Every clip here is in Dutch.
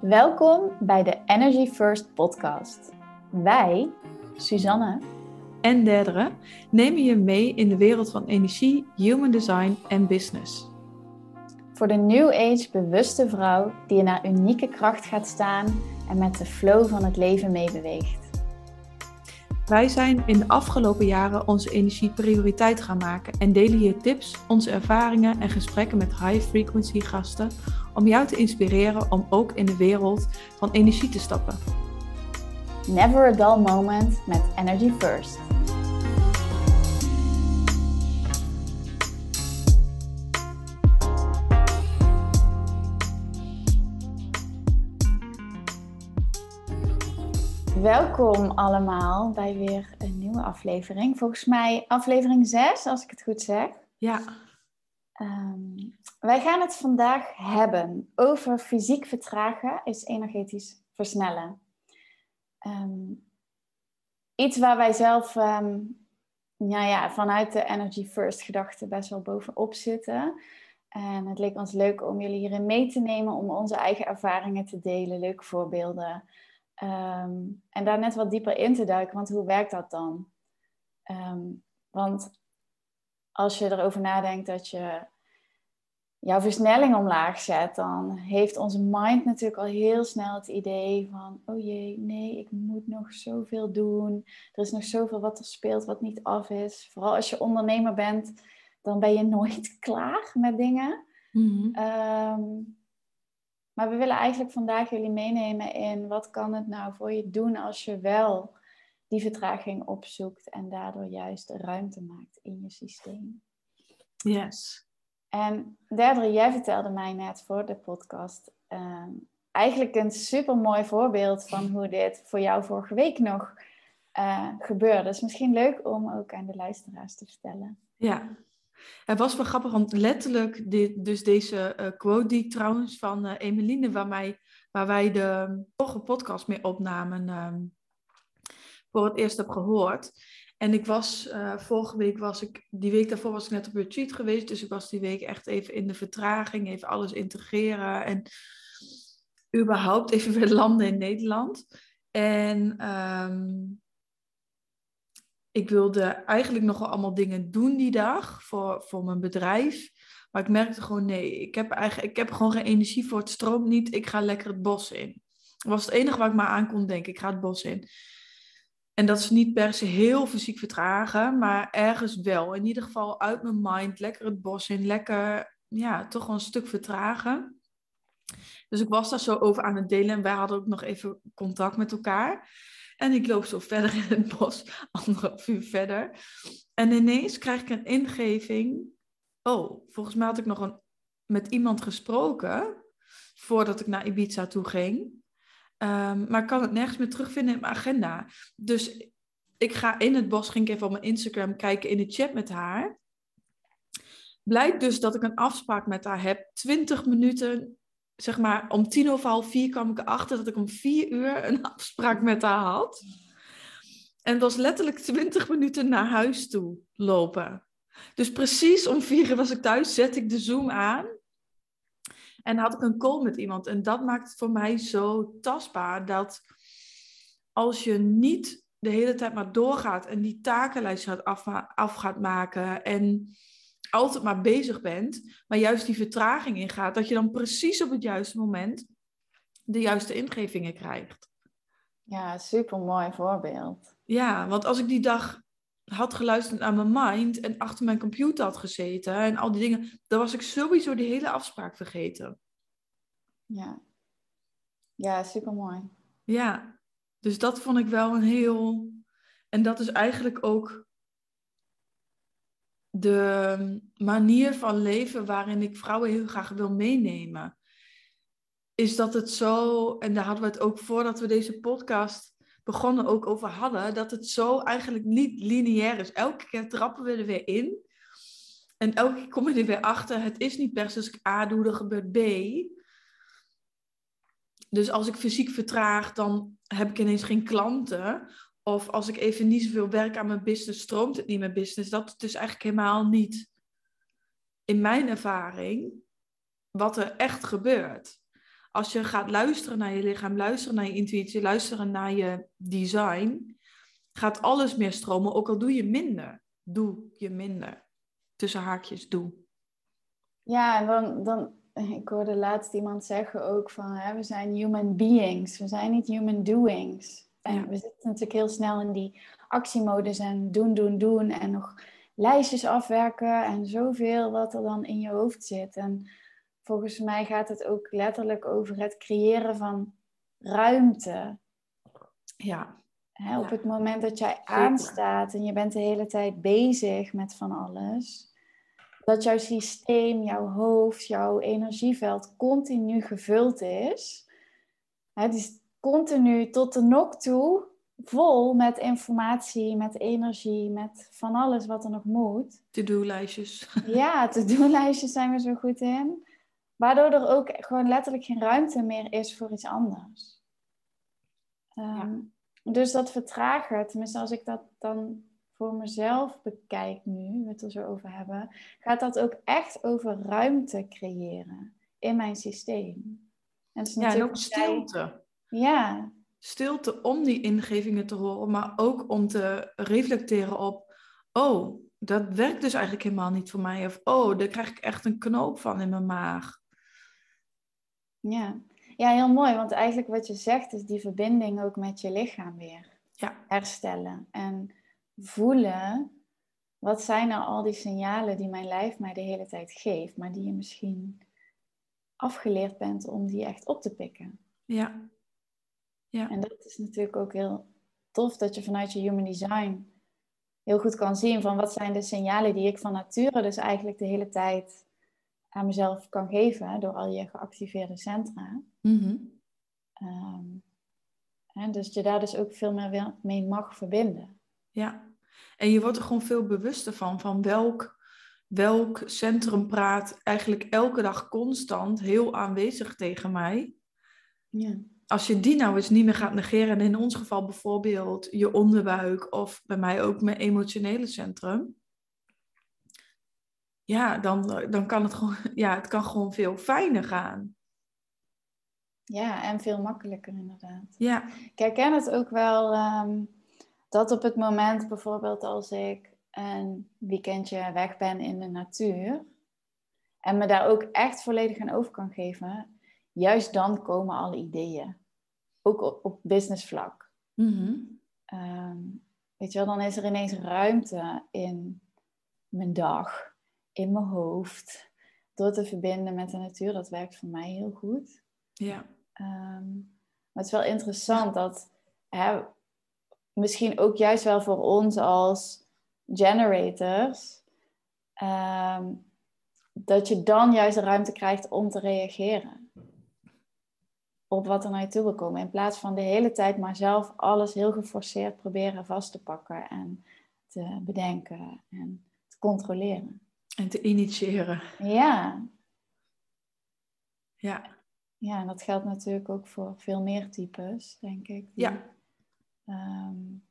Welkom bij de Energy First podcast. Wij, Suzanne en Derdere, nemen je mee in de wereld van energie, human design en business. Voor de New Age bewuste vrouw die in haar unieke kracht gaat staan en met de flow van het leven meebeweegt. Wij zijn in de afgelopen jaren onze energie prioriteit gaan maken en delen hier tips, onze ervaringen en gesprekken met high frequency gasten om jou te inspireren om ook in de wereld van energie te stappen. Never a dull moment met Energy First. Welkom allemaal bij weer een nieuwe aflevering. Volgens mij aflevering 6, als ik het goed zeg. Ja. Um, wij gaan het vandaag hebben over fysiek vertragen is energetisch versnellen. Um, iets waar wij zelf um, ja, ja, vanuit de Energy First gedachte best wel bovenop zitten. En het leek ons leuk om jullie hierin mee te nemen, om onze eigen ervaringen te delen, leuke voorbeelden. Um, en daar net wat dieper in te duiken, want hoe werkt dat dan? Want als je erover nadenkt dat je jouw versnelling omlaag zet, dan heeft onze mind natuurlijk al heel snel het idee van, oh jee, nee, ik moet nog zoveel doen. Er is nog zoveel wat er speelt wat niet af is. Vooral als je ondernemer bent, dan ben je nooit klaar met dingen. Mm um, maar we willen eigenlijk vandaag jullie meenemen in wat kan het nou voor je doen als je wel die vertraging opzoekt en daardoor juist ruimte maakt in je systeem. Yes. En derde, jij vertelde mij net voor de podcast ehm, eigenlijk een super mooi voorbeeld van hoe dit voor jou vorige week nog uh, gebeurde. Dus misschien leuk om ook aan de luisteraars te vertellen. Ja, het was wel grappig, want letterlijk, dit, dus deze uh, quote die ik trouwens van uh, Emeline, waar, mij, waar wij de vorige podcast mee opnamen, uh, voor het eerst heb gehoord. En ik was, uh, vorige week was ik, die week daarvoor was ik net op retreat geweest. Dus ik was die week echt even in de vertraging, even alles integreren. En überhaupt even weer landen in Nederland. En um, ik wilde eigenlijk nog wel allemaal dingen doen die dag voor, voor mijn bedrijf. Maar ik merkte gewoon, nee, ik heb, eigenlijk, ik heb gewoon geen energie voor het stroom niet. Ik ga lekker het bos in. Dat was het enige waar ik maar aan kon denken. Ik ga het bos in. En dat is niet per se heel fysiek vertragen, maar ergens wel. In ieder geval uit mijn mind, lekker het bos in, lekker, ja, toch wel een stuk vertragen. Dus ik was daar zo over aan het delen en wij hadden ook nog even contact met elkaar. En ik loop zo verder in het bos, anderhalf uur verder. En ineens krijg ik een ingeving. Oh, volgens mij had ik nog een, met iemand gesproken voordat ik naar Ibiza toe ging. Um, maar ik kan het nergens meer terugvinden in mijn agenda. Dus ik ga in het bos, ging ik even op mijn Instagram kijken in de chat met haar. Blijkt dus dat ik een afspraak met haar heb, 20 minuten zeg maar, om tien over half vier kwam ik erachter dat ik om vier uur een afspraak met haar had. En het was letterlijk twintig minuten naar huis toe lopen. Dus precies om vier uur was ik thuis, zet ik de Zoom aan. En had ik een call met iemand. En dat maakt het voor mij zo tastbaar dat als je niet de hele tijd maar doorgaat en die takenlijst af, af gaat maken en altijd maar bezig bent, maar juist die vertraging ingaat, dat je dan precies op het juiste moment de juiste ingevingen krijgt. Ja, super mooi voorbeeld. Ja, want als ik die dag had geluisterd naar mijn mind en achter mijn computer had gezeten en al die dingen, dan was ik sowieso die hele afspraak vergeten. Ja, ja super mooi. Ja, dus dat vond ik wel een heel. En dat is eigenlijk ook de manier van leven waarin ik vrouwen heel graag wil meenemen. Is dat het zo, en daar hadden we het ook voordat we deze podcast begonnen ook over hadden, dat het zo eigenlijk niet lineair is. Elke keer trappen we er weer in. En elke keer kom je er weer achter, het is niet per se als ik A doe, dan gebeurt B. Dus als ik fysiek vertraag, dan heb ik ineens geen klanten. Of als ik even niet zoveel werk aan mijn business, stroomt het niet mijn business. Dat is dus eigenlijk helemaal niet in mijn ervaring wat er echt gebeurt. Als je gaat luisteren naar je lichaam, luisteren naar je intuïtie, luisteren naar je design, gaat alles meer stromen, ook al doe je minder. Doe je minder. Tussen haakjes, doe. Ja, en dan, dan, ik hoorde laatst iemand zeggen ook van, hè, we zijn human beings, we zijn niet human doings. En we zitten natuurlijk heel snel in die actiemodus en doen, doen, doen en nog lijstjes afwerken en zoveel wat er dan in je hoofd zit. En volgens mij gaat het ook letterlijk over het creëren van ruimte. Ja. Op het moment dat jij aanstaat en je bent de hele tijd bezig met van alles, dat jouw systeem, jouw hoofd, jouw energieveld continu gevuld is. Het is continu tot de nok toe vol met informatie, met energie, met van alles wat er nog moet. To-do-lijstjes. Ja, to-do-lijstjes zijn we zo goed in. Waardoor er ook gewoon letterlijk geen ruimte meer is voor iets anders. Ehm, dus dat vertragen, tenminste als ik dat dan voor mezelf bekijk nu, we het er zo over hebben, gaat dat ook echt over ruimte creëren in mijn systeem. En ja, en ook stilte. Ja. Stilte om die ingevingen te horen, maar ook om te reflecteren op, oh, dat werkt dus eigenlijk helemaal niet voor mij. Of, oh, daar krijg ik echt een knoop van in mijn maag. Ja. ja, heel mooi. Want eigenlijk wat je zegt is die verbinding ook met je lichaam weer ja. herstellen. En voelen, wat zijn nou al die signalen die mijn lijf mij de hele tijd geeft, maar die je misschien afgeleerd bent om die echt op te pikken. Ja. ja. En dat is natuurlijk ook heel tof dat je vanuit je human design heel goed kan zien van wat zijn de signalen die ik van nature dus eigenlijk de hele tijd aan mezelf kan geven door al je geactiveerde centra. Mm hè, dus je daar dus ook veel meer mee mag verbinden. Ja, en je wordt er gewoon veel bewuster van, van welk, welk centrum praat eigenlijk elke dag constant heel aanwezig tegen mij. Ja. Als je die nou eens niet meer gaat negeren, en in ons geval bijvoorbeeld je onderbuik of bij mij ook mijn emotionele centrum, ja, dan, dan kan het gewoon, ja, het kan gewoon veel fijner gaan. Ja, en veel makkelijker inderdaad. Ja. Ik herken het ook wel ehm, dat op het moment bijvoorbeeld als ik een weekendje weg ben in de natuur en me daar ook echt volledig aan over kan geven, juist dan komen alle ideeën. Ook op, op businessvlak. Mm weet je wel, dan is er ineens ruimte in mijn dag in mijn hoofd. Door te verbinden met de natuur, dat werkt voor mij heel goed. Ja. Um, maar het is wel interessant dat, hè, misschien ook juist wel voor ons als generators, ehm, dat je dan juist de ruimte krijgt om te reageren op wat er naar je toe wil komen. In plaats van de hele tijd maar zelf alles heel geforceerd proberen vast te pakken en te bedenken en te controleren. En te initiëren. Ja. Ja. Ja, en dat geldt natuurlijk ook voor veel meer types, denk ik. Die, ja. Um,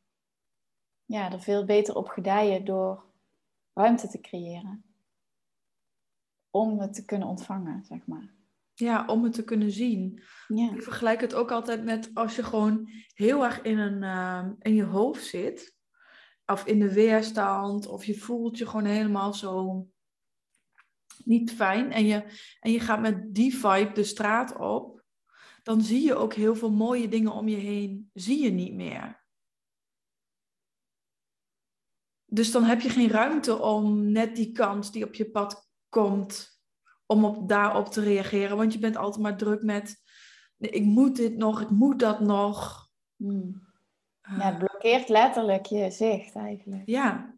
ja, er veel beter op gedijen door ruimte te creëren. Om het te kunnen ontvangen, zeg maar. Ja, om het te kunnen zien. Ja. Ik vergelijk het ook altijd met als je gewoon heel erg in, een, uh, in je hoofd zit. Of in de weerstand. Of je voelt je gewoon helemaal zo niet fijn en je, en je gaat met die vibe de straat op, dan zie je ook heel veel mooie dingen om je heen, zie je niet meer. Dus dan heb je geen ruimte om net die kans die op je pad komt, om op, daarop te reageren. Want je bent altijd maar druk met, ik moet dit nog, ik moet dat nog. Hmm. Ja, het blokkeert letterlijk je zicht eigenlijk. Ja,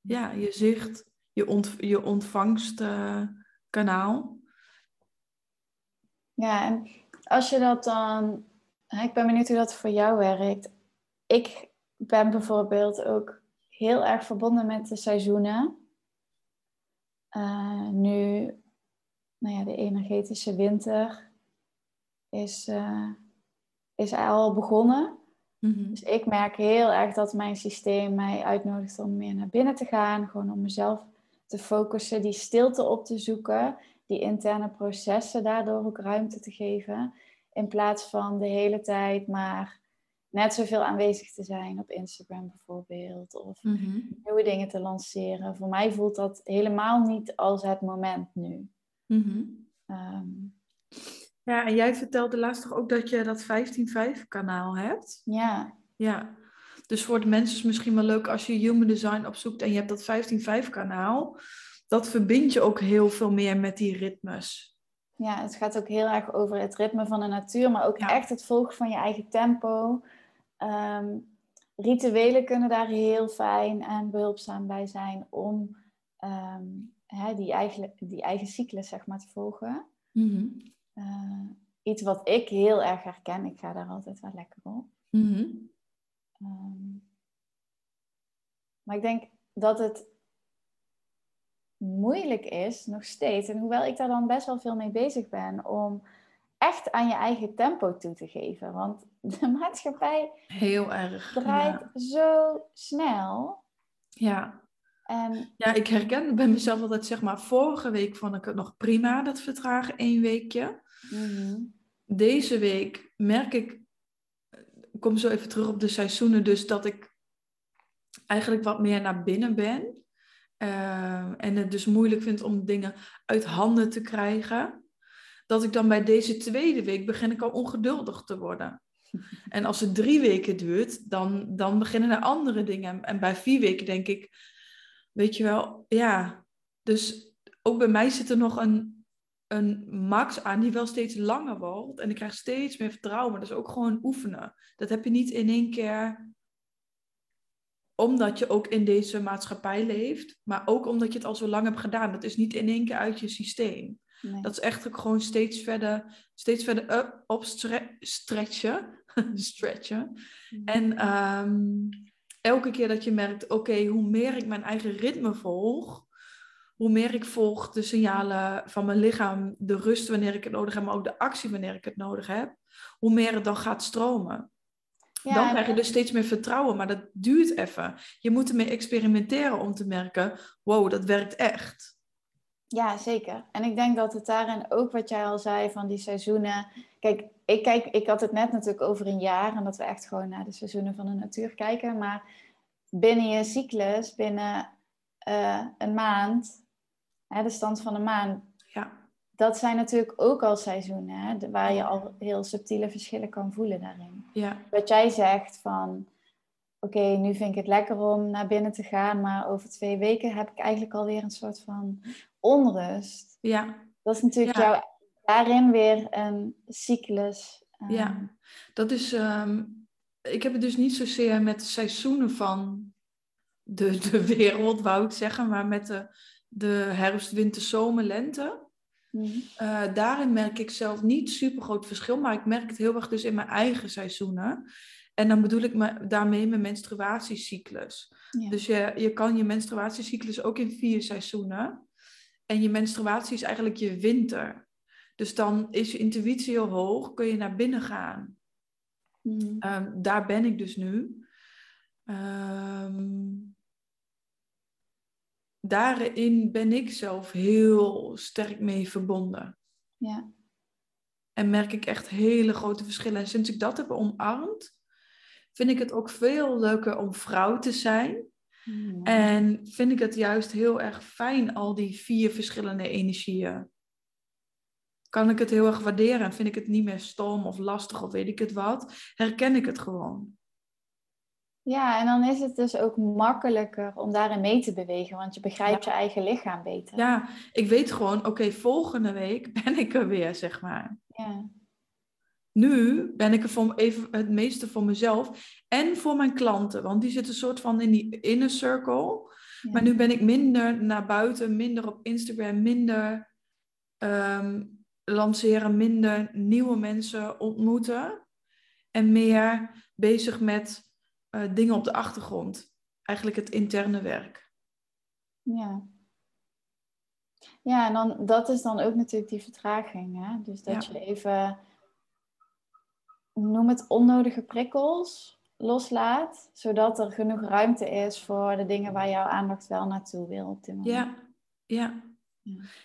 ja je zicht je, ont, je ontvangstkanaal. ja, en als je dat dan... Ik ben benieuwd hoe dat voor jou werkt. Ik ben bijvoorbeeld ook heel erg verbonden met de seizoenen. Uh, nu, nou ja, de energetische winter is, uh, is al begonnen. Mhm. Dus ik merk heel erg dat mijn systeem mij uitnodigt om meer naar binnen te gaan. Gewoon om mezelf te focussen, die stilte op te zoeken, die interne processen daardoor ook ruimte te geven. In plaats van de hele tijd maar net zoveel aanwezig te zijn op Instagram bijvoorbeeld. Of Mhm. nieuwe dingen te lanceren. Voor mij voelt dat helemaal niet als het moment nu. Mhm. Ehm, Ja, en jij vertelde laatst toch ook dat je dat 15-5 kanaal hebt? ja, Ja. Dus voor de mensen is het misschien wel leuk als je human design opzoekt en je hebt dat 15-5 kanaal. Dat verbindt je ook heel veel meer met die ritmes. ja, het gaat ook heel erg over het ritme van de natuur, maar ook Ja. echt het volgen van je eigen tempo. Ehm, rituelen kunnen daar heel fijn en behulpzaam bij zijn om ehm, hè, die, eigen, die eigen cyclus zeg maar, te volgen. Mhm. Eh, iets wat ik heel erg herken, ik ga daar altijd wel lekker op. Mhm. Ehm, maar ik denk dat het moeilijk is, nog steeds, en hoewel ik daar dan best wel veel mee bezig ben, om echt aan je eigen tempo toe te geven. Want de maatschappij Heel erg. draait Ja. zo snel. ja. En Ja, ik herken bij mezelf altijd, zeg maar, vorige week vond ik het nog prima, dat vertragen, één weekje. mhm, Deze week merk ik, ik kom zo even terug op de seizoenen, dus dat ik eigenlijk wat meer naar binnen ben. Eh, en het dus moeilijk vind om dingen uit handen te krijgen. Dat ik dan bij deze tweede week begin ik al ongeduldig te worden. En als het drie weken duurt, dan, dan beginnen er andere dingen. En bij vier weken denk ik, weet je wel, ja. Dus ook bij mij zit er nog een, een max aan die wel steeds langer wordt. En ik krijg steeds meer vertrouwen. Maar dat is ook gewoon oefenen. Dat heb je niet in één keer omdat je ook in deze maatschappij leeft. Maar ook omdat je het al zo lang hebt gedaan. Dat is niet in één keer uit je systeem. nee. Dat is echt ook gewoon steeds verder, steeds verder up, op stre- stretchen. stretchen. Mhm. En ehm, elke keer dat je merkt, oké, hoe meer ik mijn eigen ritme volg, hoe meer ik volg de signalen van mijn lichaam, de rust wanneer ik het nodig heb, maar ook de actie wanneer ik het nodig heb, hoe meer het dan gaat stromen. Ja, dan krijg je dus steeds meer vertrouwen, maar dat duurt even. Je moet ermee experimenteren om te merken, wow, dat werkt echt. Ja, zeker. En ik denk dat het daarin ook wat jij al zei van die seizoenen. Kijk, ik, kijk, ik had het net natuurlijk over een jaar en dat we echt gewoon naar de seizoenen van de natuur kijken. Maar binnen je cyclus, binnen eh, een maand, hè, de stand van een maand, Ja, dat zijn natuurlijk ook al seizoenen hè, de- waar je al heel subtiele verschillen kan voelen daarin. ja, Wat jij zegt van, oké, nu vind ik het lekker om naar binnen te gaan, maar over twee weken heb ik eigenlijk alweer een soort van onrust. ja. Dat is natuurlijk Ja. jouw, daarin weer een cyclus. ehm, Ja. Dat is, ehm, ik heb het dus niet zozeer met de seizoenen van de, de wereld, wou ik zeggen, maar met de, de herfst, winter, zomer, lente. mhm. Eh, daarin merk ik zelf niet super groot verschil, maar ik merk het heel erg dus in mijn eigen seizoenen. En dan bedoel ik me, daarmee mijn menstruatiecyclus. Ja. Dus je, je kan je menstruatiecyclus ook in vier seizoenen. En je menstruatie is eigenlijk je winter. Dus dan is je intuïtie heel hoog, kun je naar binnen gaan. Mhm. Ehm, daar ben ik dus nu. Ehm, daarin ben ik zelf heel sterk mee verbonden. ja. En merk ik echt hele grote verschillen. En sinds ik dat heb omarmd, vind ik het ook veel leuker om vrouw te zijn. En vind ik het juist heel erg fijn, al die vier verschillende energieën. Kan ik het heel erg waarderen en vind ik het niet meer stom of lastig of weet ik het wat. Herken ik het gewoon. Ja, en dan is het dus ook makkelijker om daarin mee te bewegen, want je begrijpt Ja. je eigen lichaam beter. Ja, ik weet gewoon, oké, volgende week ben ik er weer, zeg maar. Ja. Nu ben ik er voor, even het meeste voor mezelf en voor mijn klanten. Want die zitten een soort van in die inner circle. Ja. Maar nu ben ik minder naar buiten, minder op Instagram, minder ehm, lanceren, minder nieuwe mensen ontmoeten. En meer bezig met eh, dingen op de achtergrond. Eigenlijk het interne werk. Ja. Ja, en dan, dat is dan ook natuurlijk die vertraging. Hè? Dus dat Ja. je even, noem het onnodige prikkels, loslaat. Zodat er genoeg ruimte is voor de dingen waar jouw aandacht wel naartoe wil op dit moment. Ja, ja.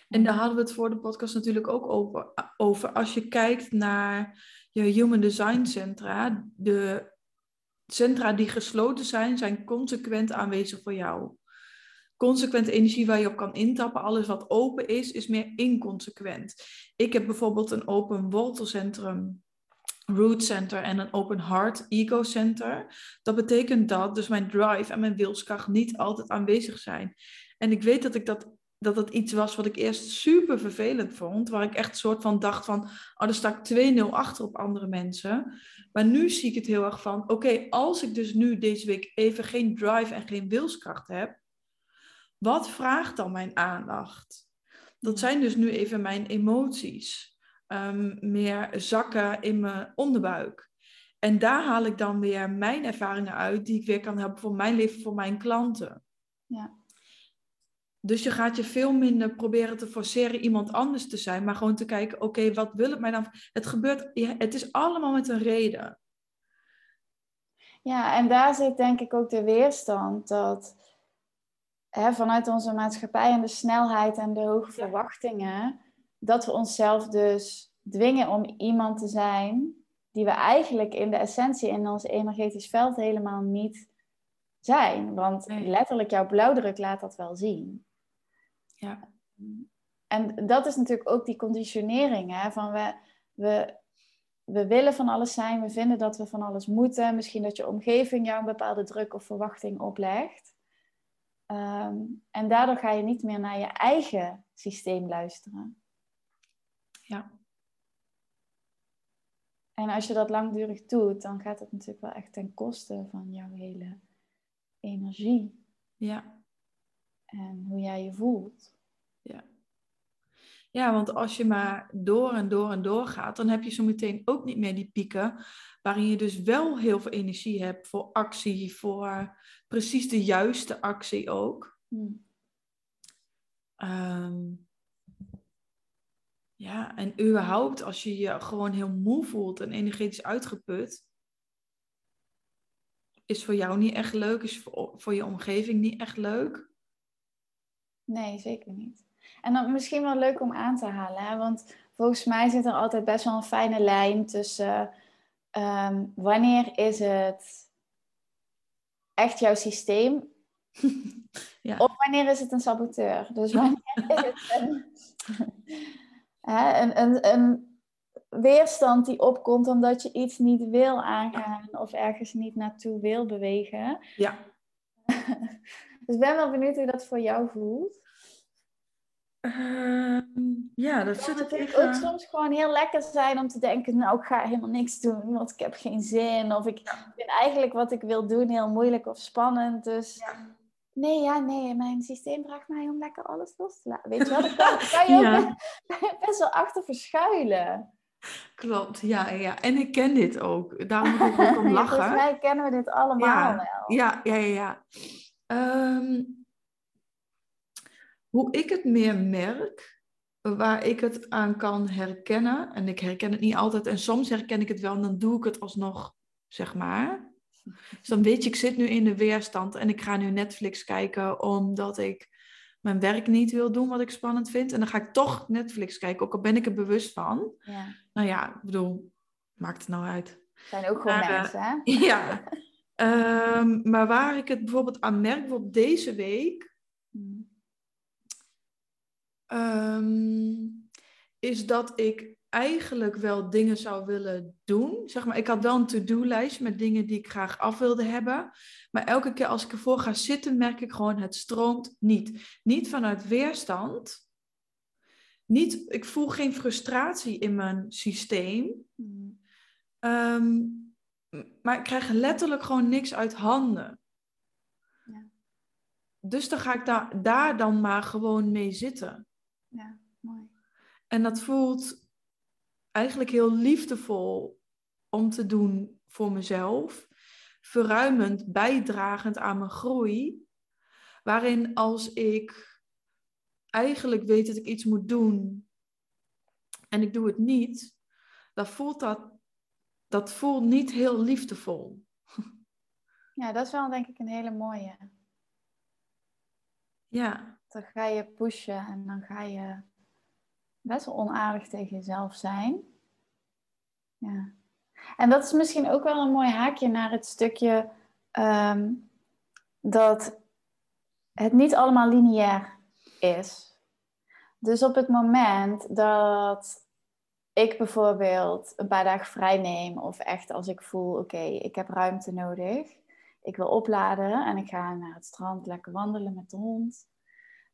En daar hadden we het voor de podcast natuurlijk ook over. over. Als je kijkt naar je Human Design Centra, de centra die gesloten zijn, zijn consequent aanwezig voor jou. Consequent energie waar je op kan intappen, alles wat open is, is meer inconsequent. Ik heb bijvoorbeeld een open wortelcentrum root center en een open heart ego center. Dat betekent dat dus mijn drive en mijn wilskracht niet altijd aanwezig zijn. En ik weet dat ik dat dat het iets was wat ik eerst super vervelend vond. Waar ik echt soort van dacht van, oh, daar sta ik 2-0 achter op andere mensen. Maar nu zie ik het heel erg van, oké, als ik dus nu deze week even geen drive en geen wilskracht heb, wat vraagt dan mijn aandacht? Dat zijn dus nu even mijn emoties. Ehm, meer zakken in mijn onderbuik. En daar haal ik dan weer mijn ervaringen uit, die ik weer kan helpen voor mijn leven, voor mijn klanten. Ja. Dus je gaat je veel minder proberen te forceren iemand anders te zijn, maar gewoon te kijken, oké, wat wil het mij dan? Het gebeurt, het is allemaal met een reden. Ja, en daar zit denk ik ook de weerstand dat hè, vanuit onze maatschappij en de snelheid en de hoge verwachtingen, dat we onszelf dus dwingen om iemand te zijn die we eigenlijk in de essentie in ons energetisch veld helemaal niet zijn. Want letterlijk jouw blauwdruk laat dat wel zien. Ja. En dat is natuurlijk ook die conditionering, hè, van we, we, we willen van alles zijn, we vinden dat we van alles moeten. Misschien dat je omgeving jou een bepaalde druk of verwachting oplegt. Ehm, en daardoor ga je niet meer naar je eigen systeem luisteren. Ja. En als je dat langdurig doet, dan gaat het natuurlijk wel echt ten koste van jouw hele energie. Ja. En hoe jij je voelt. Ja. Ja, want als je maar door en door en door gaat, dan heb je zo meteen ook niet meer die pieken, waarin je dus wel heel veel energie hebt voor actie, voor precies de juiste actie ook. Hmm. Ehm, ja, en überhaupt als je je gewoon heel moe voelt en energetisch uitgeput, is voor jou niet echt leuk, is voor, voor je omgeving niet echt leuk. Nee, zeker niet. En dan misschien wel leuk om aan te halen, hè? want volgens mij zit er altijd best wel een fijne lijn tussen ehm, wanneer is het echt jouw systeem ja. of wanneer is het een saboteur. Dus wanneer is het een, hè, een, een, een weerstand die opkomt omdat je iets niet wil aangaan of ergens niet naartoe wil bewegen. Ja. dus ik ben wel benieuwd hoe dat voor jou voelt. Uh, ja, dat zit het ook soms gewoon heel lekker zijn om te denken, nou, ik ga helemaal niks doen, want ik heb geen zin. Of ik vind eigenlijk wat ik wil doen heel moeilijk of spannend. Dus ja. nee, ja, nee, mijn systeem vraagt mij om lekker alles los te laten. Weet je wat? Daar kan, je ook best wel achter verschuilen. Klopt, ja, ja. En ik ken dit ook. Daarom moet ik ook om lachen. Volgens mij kennen we dit allemaal wel. Ja, ja, ja. ja. Um, hoe ik het meer merk, waar ik het aan kan herkennen, en ik herken het niet altijd, en soms herken ik het wel, en dan doe ik het alsnog, zeg maar. Dus dan weet je, ik zit nu in de weerstand en ik ga nu Netflix kijken omdat ik mijn werk niet wil doen wat ik spannend vind. En dan ga ik toch Netflix kijken, ook al ben ik er bewust van. Ja. Nou ja, ik bedoel, maakt het nou uit. Zijn ook gewoon eh, mensen, hè? Ja. Ehm, maar waar ik het bijvoorbeeld aan merk, bijvoorbeeld deze week, Ehm, is dat ik eigenlijk wel dingen zou willen doen. Zeg maar, ik had wel een to-do-lijst met dingen die ik graag af wilde hebben. Maar elke keer als ik ervoor ga zitten, merk ik gewoon, het stroomt niet. Niet vanuit weerstand. Niet, ik voel geen frustratie in mijn systeem. Hmm. Ehm, maar ik krijg letterlijk gewoon niks uit handen. Ja. Dus dan ga ik daar dan maar gewoon mee zitten. Ja, mooi. En dat voelt eigenlijk heel liefdevol om te doen voor mezelf. Verruimend, bijdragend aan mijn groei. Waarin als ik eigenlijk weet dat ik iets moet doen en ik doe het niet, dan voelt dat, dat voelt niet heel liefdevol. Ja, dat is wel denk ik een hele mooie. Ja dan ga je pushen en dan ga je best wel onaardig tegen jezelf zijn. Ja. En dat is misschien ook wel een mooi haakje naar het stukje ehm, dat het niet allemaal lineair is. Dus op het moment dat ik bijvoorbeeld een paar dagen vrij neem, of echt als ik voel, oké, ik heb ruimte nodig, ik wil opladen en ik ga naar het strand lekker wandelen met de hond.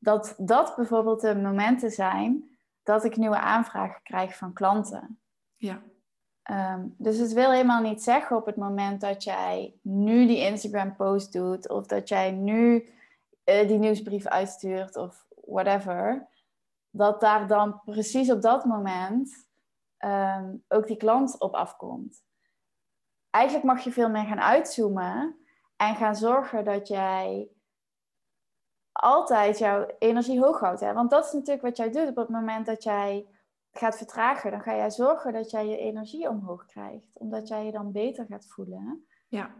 Dat dat bijvoorbeeld de momenten zijn dat ik nieuwe aanvragen krijg van klanten. Ja. Ehm, dus het wil helemaal niet zeggen op het moment dat jij nu die Instagram post doet of dat jij nu uh, die nieuwsbrief uitstuurt of whatever, dat daar dan precies op dat moment ehm, ook die klant op afkomt. Eigenlijk mag je veel meer gaan uitzoomen en gaan zorgen dat jij altijd jouw energie hoog houdt. Hè? Want dat is natuurlijk wat jij doet op het moment dat jij gaat vertragen. Dan ga jij zorgen dat jij je energie omhoog krijgt. Omdat jij je dan beter gaat voelen. Ja.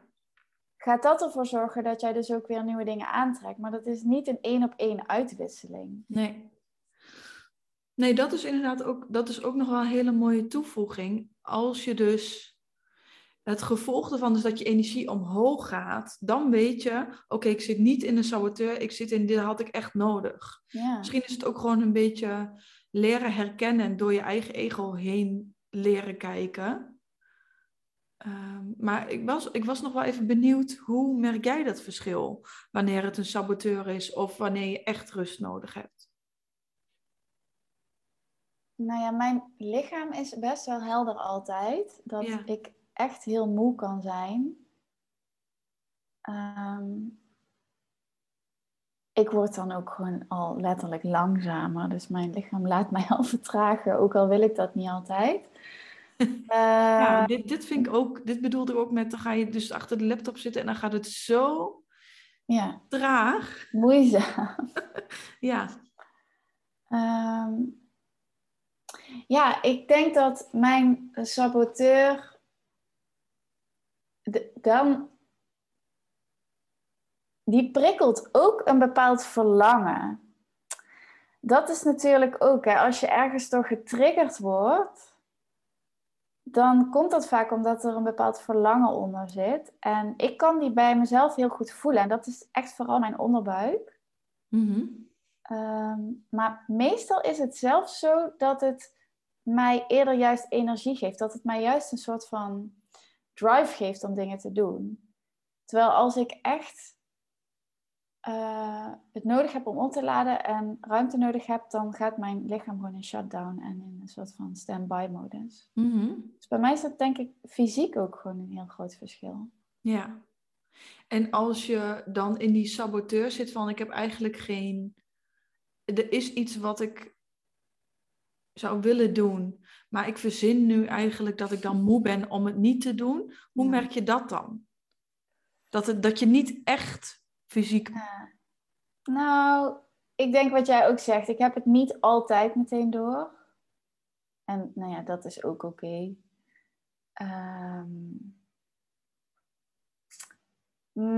Gaat dat ervoor zorgen dat jij dus ook weer nieuwe dingen aantrekt. Maar dat is niet een één op één uitwisseling. Nee. Nee, dat is inderdaad ook, dat is ook nog wel een hele mooie toevoeging. Als je dus het gevolg ervan is dat je energie omhoog gaat, dan weet je, oké, ik zit niet in een saboteur, ik zit in dit had ik echt nodig. Ja. Misschien is het ook gewoon een beetje leren herkennen en door je eigen ego heen leren kijken. Ehm, maar ik was, ik was nog wel even benieuwd, hoe merk jij dat verschil? Wanneer het een saboteur is of wanneer je echt rust nodig hebt? Nou ja, mijn lichaam is best wel helder altijd. Dat ik echt heel moe kan zijn. Ehm, ik word dan ook gewoon al letterlijk langzamer. Dus mijn lichaam laat mij al vertragen, ook al wil ik dat niet altijd. ja, dit, dit vind ik ook, dit bedoelde ik ook met, dan ga je dus achter de laptop zitten en dan gaat het zo ja. traag. Moeizaam. ja. Ehm, ja, ik denk dat mijn saboteur dan die prikkelt ook een bepaald verlangen. Dat is natuurlijk ook, hè, als je ergens door getriggerd wordt, dan komt dat vaak omdat er een bepaald verlangen onder zit. En ik kan die bij mezelf heel goed voelen. En dat is echt vooral mijn onderbuik. Mhm. Ehm, maar meestal is het zelfs zo dat het mij eerder juist energie geeft. Dat het mij juist een soort van drive geeft om dingen te doen. Terwijl als ik echt uh, het nodig heb om op te laden en ruimte nodig heb, dan gaat mijn lichaam gewoon in shutdown en in een soort van stand-by modus. Mm Dus bij mij is dat denk ik fysiek ook gewoon een heel groot verschil. Ja. En als je dan in die saboteur zit van ik heb eigenlijk geen... Er is iets wat ik zou willen doen, maar ik verzin nu eigenlijk dat ik dan moe ben om het niet te doen. Hoe merk je dat dan? Dat, het, dat je niet echt fysiek. Nou, ik denk wat jij ook zegt. Ik heb het niet altijd meteen door. En nou ja, dat is ook oké. Ehm,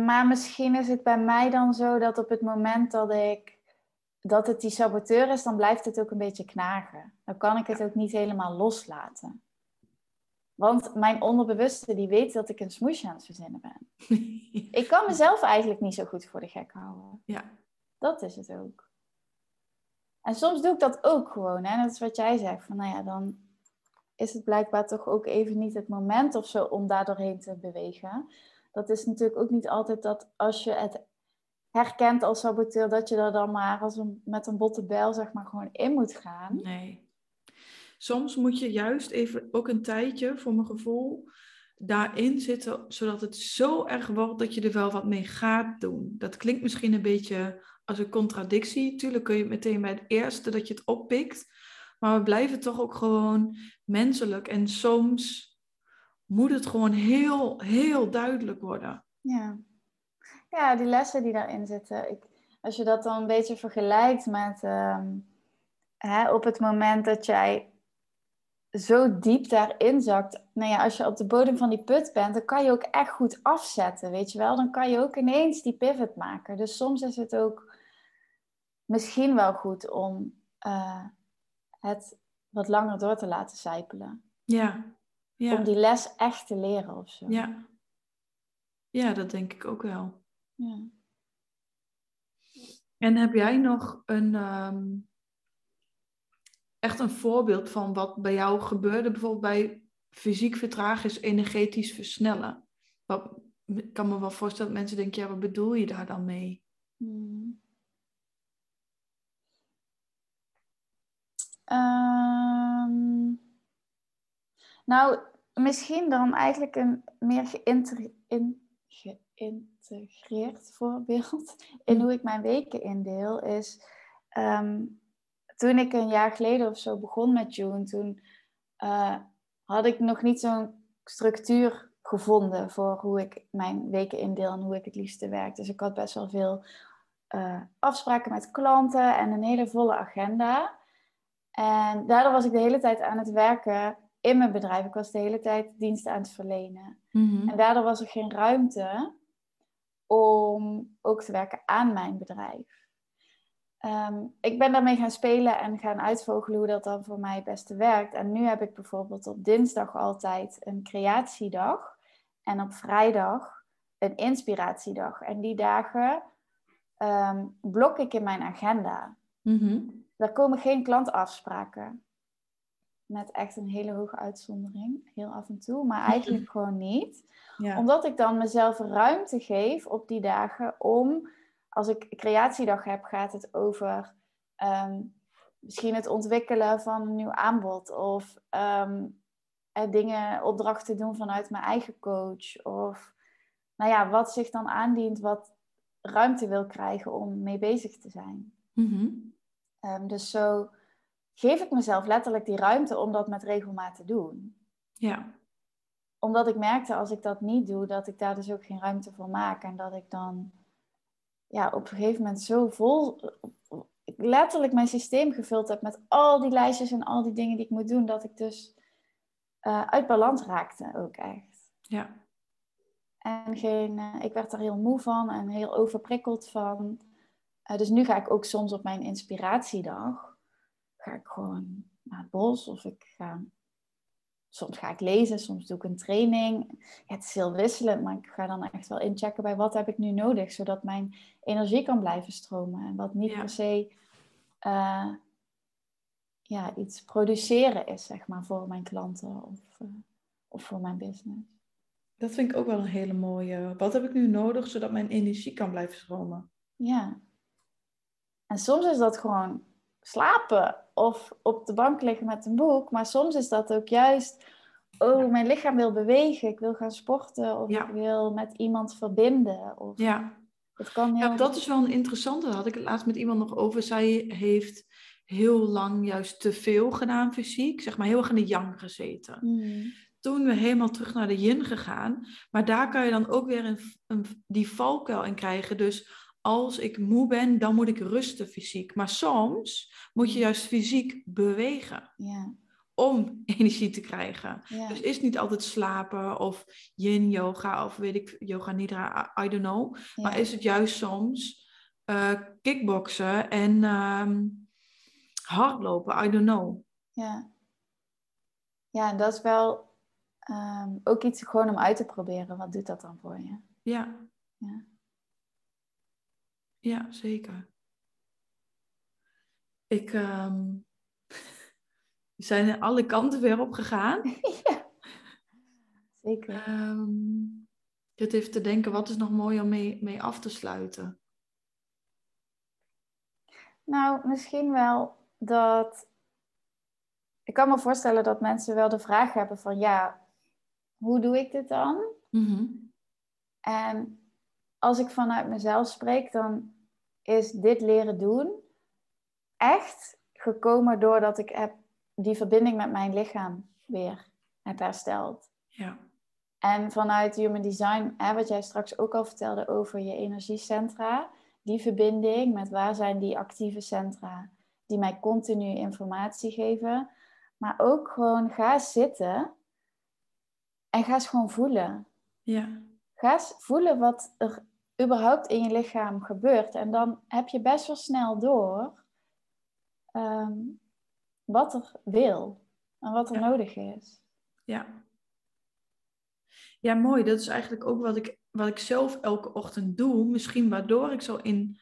maar misschien is het bij mij dan zo dat op het moment dat ik dat het die saboteur is, dan blijft het ook een beetje knagen. Dan kan ik het ook niet helemaal loslaten. Want mijn onderbewuste die weet dat ik een smoesje aan het verzinnen ben. ik kan mezelf eigenlijk niet zo goed voor de gek houden. Ja. Dat is het ook. En soms doe ik dat ook gewoon. Hè? Dat is wat jij zegt. Van, nou ja, dan is het blijkbaar toch ook even niet het moment of zo om daar doorheen te bewegen. Dat is natuurlijk ook niet altijd dat als je het herkent als saboteur, dat je er dan maar als een, met een botte bijl zeg maar gewoon in moet gaan. Nee. Soms moet je juist even ook een tijdje, voor mijn gevoel, daarin zitten, zodat het zo erg wordt dat je er wel wat mee gaat doen. Dat klinkt misschien een beetje als een contradictie. Tuurlijk kun je meteen bij het eerste dat je het oppikt. Maar we blijven toch ook gewoon menselijk. En soms moet het gewoon heel, heel duidelijk worden. Ja, ja die lessen die daarin zitten. Ik, als je dat dan een beetje vergelijkt met ehm, hè, op het moment dat jij zo diep daarin zakt. Nou ja, als je op de bodem van die put bent, dan kan je ook echt goed afzetten, weet je wel. Dan kan je ook ineens die pivot maken. Dus soms is het ook misschien wel goed om eh, het wat langer door te laten sijpelen. Ja. ja. Om die les echt te leren of zo. Ja. Ja, dat denk ik ook wel. Ja. En heb jij nog een, ehm, echt een voorbeeld van wat bij jou gebeurde, bijvoorbeeld bij fysiek vertragen is energetisch versnellen? Wat, ik kan me wel voorstellen dat mensen denken, ja, wat bedoel je daar dan mee? Hmm. Ehm, nou, misschien dan eigenlijk een meer geïntegreerd voorbeeld in hoe ik mijn weken indeel is. Ehm, toen ik een jaar geleden of zo begon met June, toen uh, had ik nog niet zo'n structuur gevonden voor hoe ik mijn weken indeel en hoe ik het liefste werk. Dus ik had best wel veel uh, afspraken met klanten en een hele volle agenda. En daardoor was ik de hele tijd aan het werken in mijn bedrijf. Ik was de hele tijd diensten aan het verlenen. Mhm. En daardoor was er geen ruimte om ook te werken aan mijn bedrijf. Ehm, ik ben daarmee gaan spelen en gaan uitvogelen hoe dat dan voor mij het beste werkt. En nu heb ik bijvoorbeeld op dinsdag altijd een creatiedag. En op vrijdag een inspiratiedag. En die dagen ehm, blok ik in mijn agenda. Mm Daar komen geen klantafspraken. Met echt een hele hoge uitzondering, heel af en toe, maar eigenlijk gewoon niet. Ja. Omdat ik dan mezelf ruimte geef op die dagen om, als ik creatiedag heb, gaat het over ehm, misschien het ontwikkelen van een nieuw aanbod of ehm, eh, dingen, opdrachten doen vanuit mijn eigen coach. Of nou ja, wat zich dan aandient, wat ruimte wil krijgen om mee bezig te zijn. Mhm. Ehm, dus zo geef ik mezelf letterlijk die ruimte om dat met regelmaat te doen. Ja. Omdat ik merkte als ik dat niet doe, dat ik daar dus ook geen ruimte voor maak. En dat ik dan ja, op een gegeven moment zo vol, ik letterlijk mijn systeem gevuld heb met al die lijstjes en al die dingen die ik moet doen, dat ik dus uh, uit balans raakte ook echt. Ja. En geen, uh, ik werd er heel moe van en heel overprikkeld van. Uh, dus nu ga ik ook soms op mijn inspiratiedag, ga ik gewoon naar het bos of ik ga, soms ga ik lezen, soms doe ik een training. Ja, het is heel wisselend, maar ik ga dan echt wel inchecken bij wat heb ik nu nodig, zodat mijn energie kan blijven stromen. En wat niet Ja. per se ja, iets produceren is, zeg maar, voor mijn klanten of, uh, of voor mijn business. Dat vind ik ook wel een hele mooie. Wat heb ik nu nodig zodat mijn energie kan blijven stromen? Ja. En soms is dat gewoon slapen of op de bank liggen met een boek, maar soms is dat ook juist, oh, mijn lichaam wil bewegen, ik wil gaan sporten of Ja. ik wil met iemand verbinden. Of, Ja. Het kan heel... ja, dat is wel een interessante. Daar had ik het laatst met iemand nog over. Zij heeft heel lang juist te veel gedaan fysiek. Zeg maar heel erg in de yang gezeten. Hmm. Toen we helemaal terug naar de yin gegaan. Maar daar kan je dan ook weer een, een, die valkuil in krijgen. Dus als ik moe ben, dan moet ik rusten fysiek. Maar soms moet je juist fysiek bewegen. Ja, Om energie te krijgen. ja. Dus is niet altijd slapen of yin yoga of weet ik, yoga nidra, I don't know. ja. Maar is het juist soms eh kickboksen en ehm, hardlopen, I don't know. Ja. Ja, en dat is wel ehm, ook iets gewoon om uit te proberen. Wat doet dat dan voor je? Ja. Ja. Ja, zeker. Ik ehm, we zijn er alle kanten weer op gegaan. ja. Zeker. Ehm, ik zit even te denken, wat is nog mooi om mee, mee af te sluiten? Nou, misschien wel dat. Ik kan me voorstellen dat mensen wel de vraag hebben van ja, hoe doe ik dit dan? Mhm. En als ik vanuit mezelf spreek, dan is dit leren doen echt gekomen doordat ik heb die verbinding met mijn lichaam weer heb hersteld. Ja. En vanuit Human Design, hè, wat jij straks ook al vertelde over je energiecentra, die verbinding met waar zijn die actieve centra die mij continu informatie geven. Maar ook gewoon ga zitten en ga eens gewoon voelen. Ja. Ga eens voelen wat er überhaupt in je lichaam gebeurt. En dan heb je best wel snel door ehm, wat er wil en wat er nodig is. Ja. Ja, mooi. Dat is eigenlijk ook wat ik, wat ik zelf elke ochtend doe. Misschien waardoor ik zo in,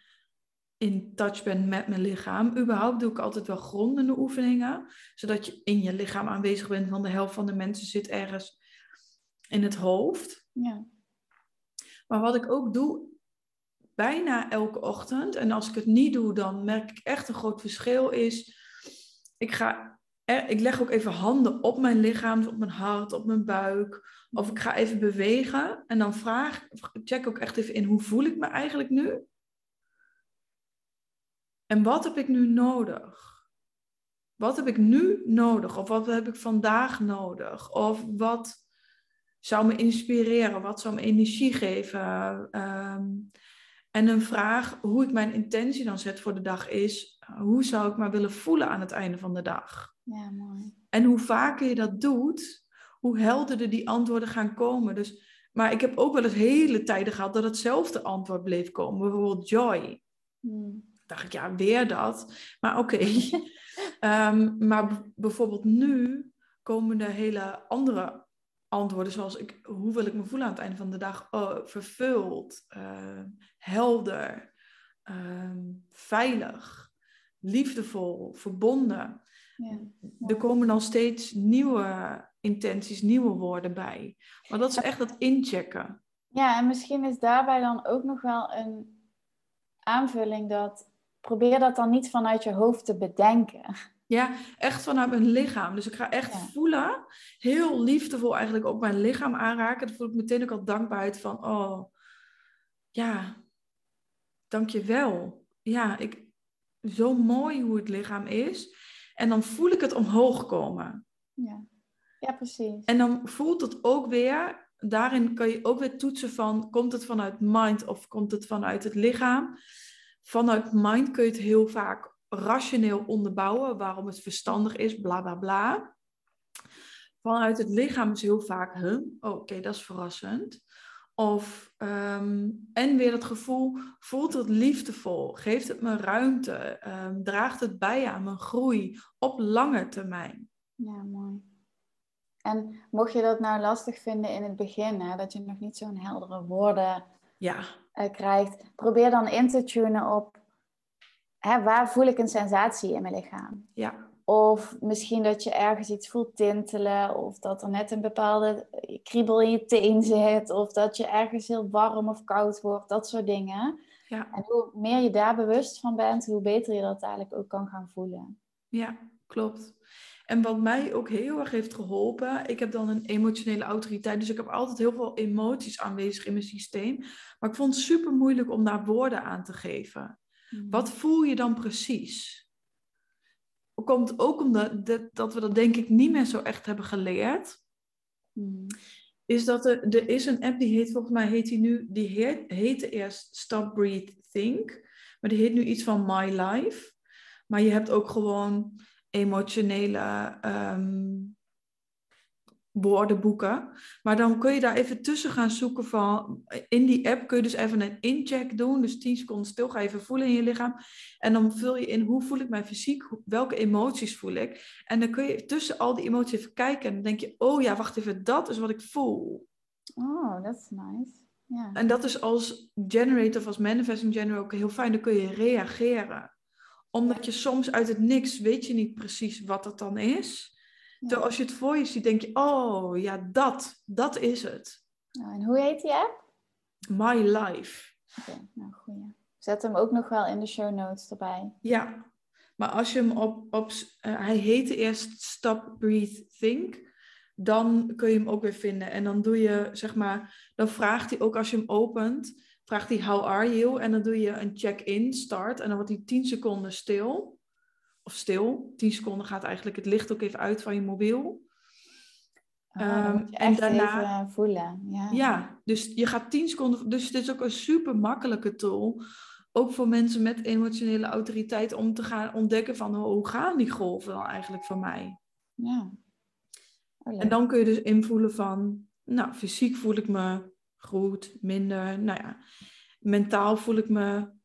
in touch ben met mijn lichaam. Überhaupt doe ik altijd wel grondende oefeningen. Zodat je in je lichaam aanwezig bent. Want de helft van de mensen zit ergens in het hoofd. Ja. Maar wat ik ook doe, bijna elke ochtend, en als ik het niet doe, dan merk ik echt een groot verschil, is ik, ga, ik leg ook even handen op mijn lichaam, dus op mijn hart, op mijn buik. Of ik ga even bewegen en dan vraag, check ook echt even in, hoe voel ik me eigenlijk nu? En wat heb ik nu nodig? Wat heb ik nu nodig? Of wat heb ik vandaag nodig? Of wat zou me inspireren? Wat zou me energie geven? Ehm, en een vraag, hoe ik mijn intentie dan zet voor de dag is, hoe zou ik me willen voelen aan het einde van de dag? Ja, mooi. En hoe vaker je dat doet, hoe helderder die antwoorden gaan komen. Dus, maar ik heb ook wel eens hele tijden gehad dat hetzelfde antwoord bleef komen. Bijvoorbeeld joy. Hmm. dacht ik, ja, weer dat. Maar oké. Ehm, maar bijvoorbeeld nu komen er hele andere antwoorden zoals ik, hoe wil ik me voelen aan het einde van de dag? Oh, vervuld, uh, helder, uh, veilig, liefdevol, verbonden. Ja. Er komen dan steeds nieuwe intenties, nieuwe woorden bij. Maar dat is echt dat inchecken. Ja, en misschien is daarbij dan ook nog wel een aanvulling dat probeer dat dan niet vanuit je hoofd te bedenken. Ja, echt vanuit mijn lichaam. Dus ik ga echt voelen, heel liefdevol eigenlijk ook mijn lichaam aanraken. Dan voel ik meteen ook al dankbaarheid van, oh, ja, dankjewel. Ja, ik, zo mooi hoe het lichaam is. En dan voel ik het omhoog komen. Ja, ja precies. En dan voelt het ook weer, daarin kan je ook weer toetsen van, komt het vanuit mind of komt het vanuit het lichaam? Vanuit mind kun je het heel vaak rationeel onderbouwen waarom het verstandig is, bla bla bla. Vanuit het lichaam is heel vaak, huh? Oh, oké, dat is verrassend. Of, ehm, en weer het gevoel, voelt het liefdevol? Geeft het me ruimte? Ehm, draagt het bij aan mijn groei op lange termijn? Ja, mooi. En mocht je dat nou lastig vinden in het begin, hè, dat je nog niet zo'n heldere woorden ja. uh, krijgt, probeer dan in te tunen op hè, waar voel ik een sensatie in mijn lichaam? Ja. Of misschien dat je ergens iets voelt tintelen, of dat er net een bepaalde kriebel in je teen zit, of dat je ergens heel warm of koud wordt, dat soort dingen. Ja. En hoe meer je daar bewust van bent, hoe beter je dat eigenlijk ook kan gaan voelen. Ja, klopt. En wat mij ook heel erg heeft geholpen, ik heb dan een emotionele autoriteit, dus ik heb altijd heel veel emoties aanwezig in mijn systeem. Maar ik vond het super moeilijk om daar woorden aan te geven. Mm. Wat voel je dan precies? Komt ook omdat dat, dat we dat denk ik niet meer zo echt hebben geleerd. Mm. Is dat er, er is een app die heet, volgens mij heet die nu, die heet, heette eerst Stop, Breathe, Think. Maar die heet nu iets van My Life. Maar je hebt ook gewoon emotionele ehm, woordenboeken. Maar dan kun je daar even tussen gaan zoeken van... In die app kun je dus even een incheck doen. Dus 10 seconden stil, ga even voelen in je lichaam. En dan vul je in, hoe voel ik mij fysiek? Welke emoties voel ik? En dan kun je tussen al die emoties even kijken. En dan denk je, oh ja, wacht even, dat is wat ik voel. Oh, dat is nice. Ja. En dat is als generator of als manifesting generator ook heel fijn. Dan kun je reageren. Omdat je soms uit het niks weet je niet precies wat het dan is... Terwijl als je het voor je ziet, denk je, oh ja, dat, dat is het. Nou, en hoe heet die app? My Life. Oké, nou goeie. Zet hem ook nog wel in de show notes erbij. Ja, maar als je hem op, op uh, hij heette eerst Stop, Breathe, Think. Dan kun je hem ook weer vinden. En dan doe je, zeg maar, dan vraagt hij ook als je hem opent, vraagt hij how are you? En dan doe je een check-in, start. En dan wordt hij 10 seconden stil of stil. 10 seconden gaat eigenlijk het licht ook even uit van je mobiel. Oh, um, en daarna voelen. Ja. ja, dus je gaat 10 seconden. Dus het is ook een super makkelijke tool. Ook voor mensen met emotionele autoriteit om te gaan ontdekken van oh, hoe gaan die golven dan eigenlijk voor mij. Ja. Oh, en dan kun je dus invoelen van, nou, fysiek voel ik me goed, minder, nou ja. mentaal voel ik me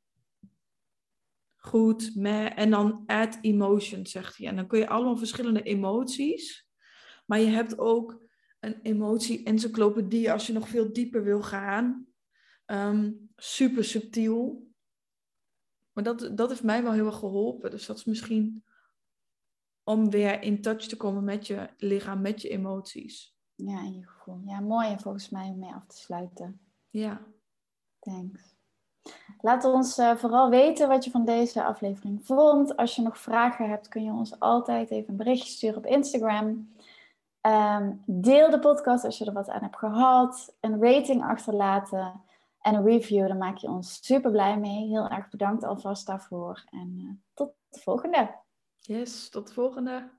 goed. Meh, en dan add emotion, zegt hij. En dan kun je allemaal verschillende emoties. Maar je hebt ook een emotie-encyclopedie als je nog veel dieper wil gaan. Ehm, super subtiel. Maar dat, dat heeft mij wel heel erg geholpen. Dus dat is misschien om weer in touch te komen met je lichaam, met je emoties. Ja, in je gevoel. Ja, mooi en volgens mij om mee af te sluiten. Ja. Thanks. Laat ons uh, vooral weten wat je van deze aflevering vond. Als je nog vragen hebt, kun je ons altijd even een berichtje sturen op Instagram. Um, deel de podcast als je er wat aan hebt gehad. Een rating achterlaten en een review. Daar maak je ons super blij mee. Heel erg bedankt alvast daarvoor. En uh, tot de volgende. Yes, tot de volgende.